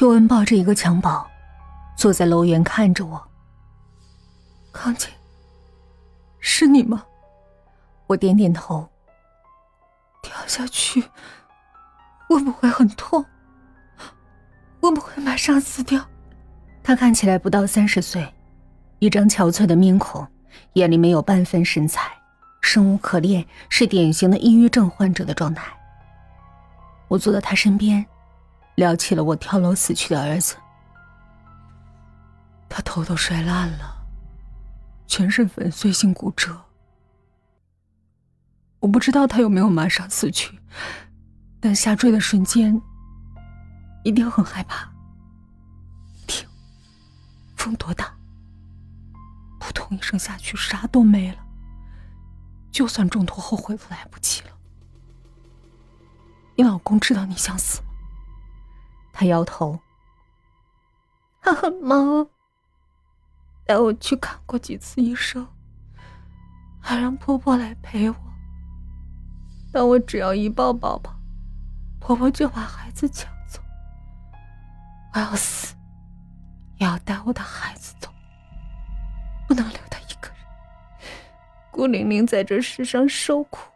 秋文抱着一个襁褓，坐在楼园看着我。康姐，是你吗？我点点头。掉下去会不会很痛？会不会马上死掉？他看起来不到三十岁，一张憔悴的面孔，眼里没有半分神采，生无可恋，是典型的抑郁症患者的状态。我坐在他身边。聊起了我跳楼死去的儿子，他头都摔烂了，全身粉碎性骨折。我不知道他有没有马上死去，但下坠的瞬间一定很害怕。听，风多大？扑通一声下去，啥都没了。就算中途后悔都来不及了。你老公知道你想死？他摇头，他很忙，带我去看过几次医生，还让婆婆来陪我。但我只要一抱宝宝，婆婆就把孩子抢走。我要死，也要带我的孩子走，不能留他一个人，孤零零在这世上受苦。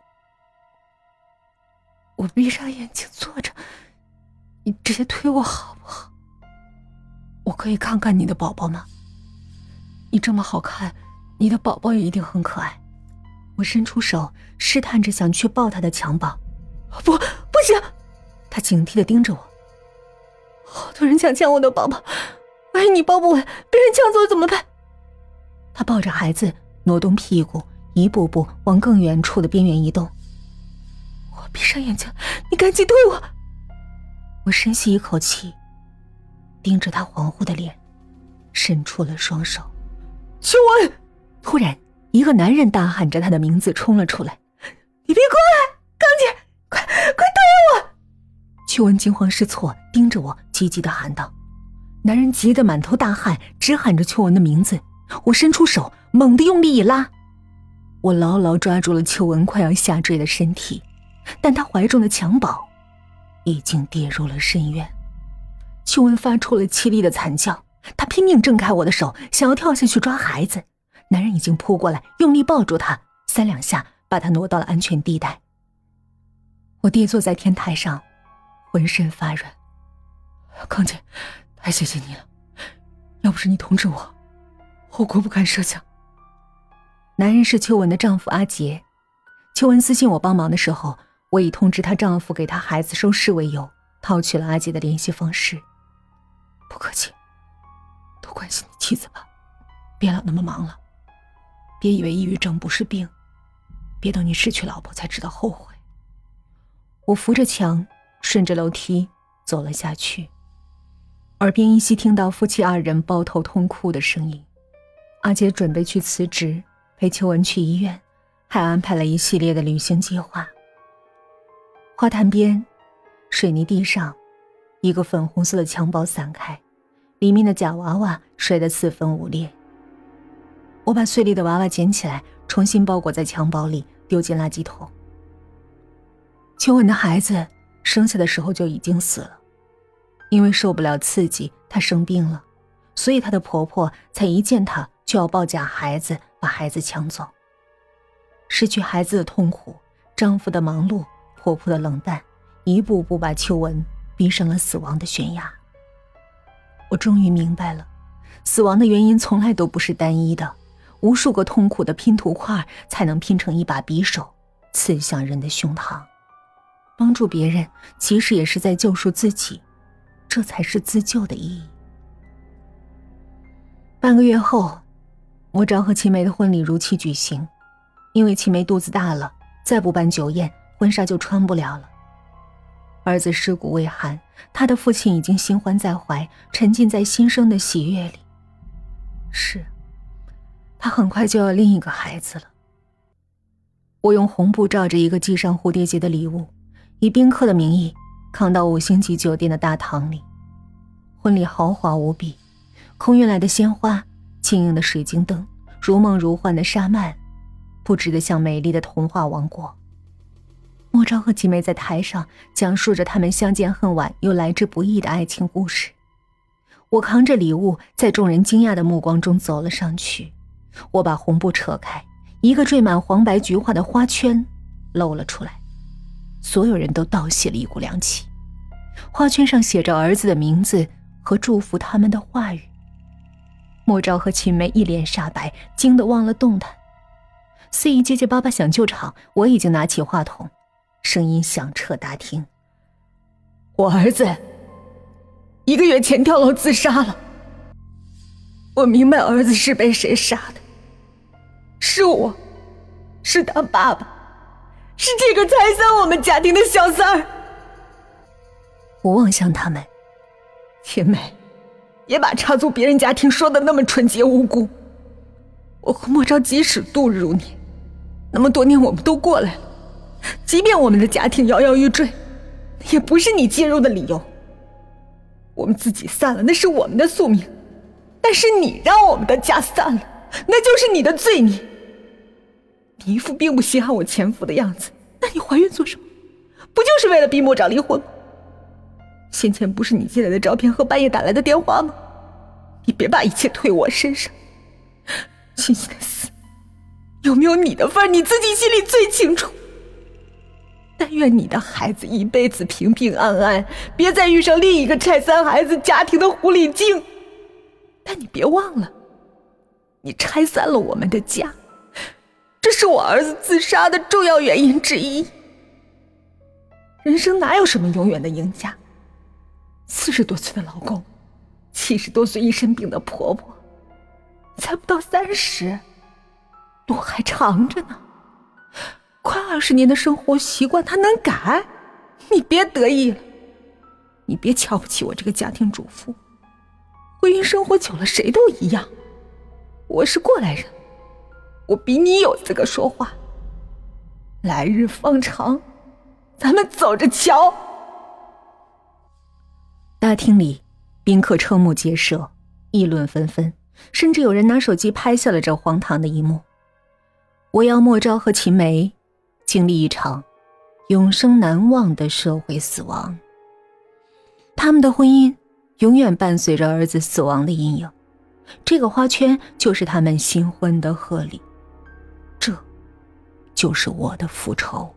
我闭上眼睛坐着。你直接推我好不好？我可以看看你的宝宝吗？你这么好看，你的宝宝也一定很可爱。我伸出手试探着想去抱他的襁褓，不，不行！他警惕的盯着我。好多人想抢我的宝宝，万一你抱不稳，被人抢走怎么办？他抱着孩子挪动屁股，一步步往更远处的边缘移动。我闭上眼睛，你赶紧推我。我深吸一口气，盯着他恍惚的脸，伸出了双手。秋文，突然，一个男人大喊着他的名字冲了出来：“你别过来，刚姐，快快推我！”秋文惊慌失措，盯着我，急急的喊道：“男人急得满头大汗，直喊着秋文的名字。”我伸出手，猛地用力一拉，我牢牢抓住了秋文快要下坠的身体，但他怀中的襁褓。已经跌入了深渊，秋文发出了凄厉的惨叫，他拼命挣开我的手，想要跳下去抓孩子。男人已经扑过来，用力抱住他，三两下把他挪到了安全地带。我跌坐在天台上，浑身发软。康姐，太谢谢你了，要不是你通知我，后果不堪设想。男人是秋文的丈夫阿杰，秋文私信我帮忙的时候。我以通知她丈夫给她孩子收尸为由，套取了阿杰的联系方式。不客气，多关心你妻子吧，别老那么忙了。别以为抑郁症不是病，别等你失去老婆才知道后悔。我扶着墙，顺着楼梯走了下去，耳边依稀听到夫妻二人抱头痛哭的声音。阿杰准备去辞职，陪秋文去医院，还安排了一系列的旅行计划。花坛边，水泥地上，一个粉红色的襁褓散开，里面的假娃娃摔得四分五裂。我把碎裂的娃娃捡起来，重新包裹在襁褓里，丢进垃圾桶。秋文的孩子生下的时候就已经死了，因为受不了刺激，她生病了，所以她的婆婆才一见她就要抱假孩子，把孩子抢走。失去孩子的痛苦，丈夫的忙碌。婆婆的冷淡，一步步把秋文逼上了死亡的悬崖。我终于明白了，死亡的原因从来都不是单一的，无数个痛苦的拼图块才能拼成一把匕首，刺向人的胸膛。帮助别人，其实也是在救赎自己，这才是自救的意义。半个月后，我昭和秦梅的婚礼如期举行，因为秦梅肚子大了，再不办酒宴。婚纱就穿不了了。儿子尸骨未寒，他的父亲已经新欢在怀，沉浸在新生的喜悦里。是，他很快就要另一个孩子了。我用红布罩着一个系上蝴蝶结的礼物，以宾客的名义扛到五星级酒店的大堂里。婚礼豪华无比，空运来的鲜花、晶莹的水晶灯、如梦如幻的纱幔，布置的像美丽的童话王国。莫昭和秦梅在台上讲述着他们相见恨晚又来之不易的爱情故事，我扛着礼物，在众人惊讶的目光中走了上去。我把红布扯开，一个缀满黄白菊花的花圈露了出来。所有人都倒吸了一股凉气。花圈上写着儿子的名字和祝福他们的话语。莫昭和秦梅一脸煞白，惊得忘了动弹。司仪结结巴巴想救场，我已经拿起话筒，声音响彻大厅：“我儿子一个月前跳楼自杀了。我明白儿子是被谁杀的，是我，是他爸爸，是这个拆散我们家庭的小三儿。”我望向他们，秦梅，别把插足别人家庭说的那么纯洁无辜。我和莫昭即使度日如年。那么多年，我们都过来了。即便我们的家庭摇摇欲坠，也不是你介入的理由。我们自己散了，那是我们的宿命。但是你让我们的家散了，那就是你的罪孽。你一副并不稀罕我前夫的样子，那你怀孕做什么？不就是为了逼莫长离婚吗？先前不是你寄来的照片和半夜打来的电话吗？你别把一切推我身上。欣欣的死。有没有你的份你自己心里最清楚。但愿你的孩子一辈子平平安安，别再遇上另一个拆散孩子家庭的狐狸精。但你别忘了，你拆散了我们的家，这是我儿子自杀的重要原因之一。人生哪有什么永远的赢家？四十多岁的老公，七十多岁一身病的婆婆，才不到三十。路还长着呢，快二十年的生活习惯他能改？你别得意了，你别瞧不起我这个家庭主妇。婚姻生活久了，谁都一样。我是过来人，我比你有资格说话。来日方长，咱们走着瞧。大厅里，宾客瞠目结舌，议论纷纷，甚至有人拿手机拍下了这荒唐的一幕。我要莫昭和秦梅经历一场永生难忘的社会死亡。他们的婚姻永远伴随着儿子死亡的阴影。这个花圈就是他们新婚的贺礼。这，就是我的复仇。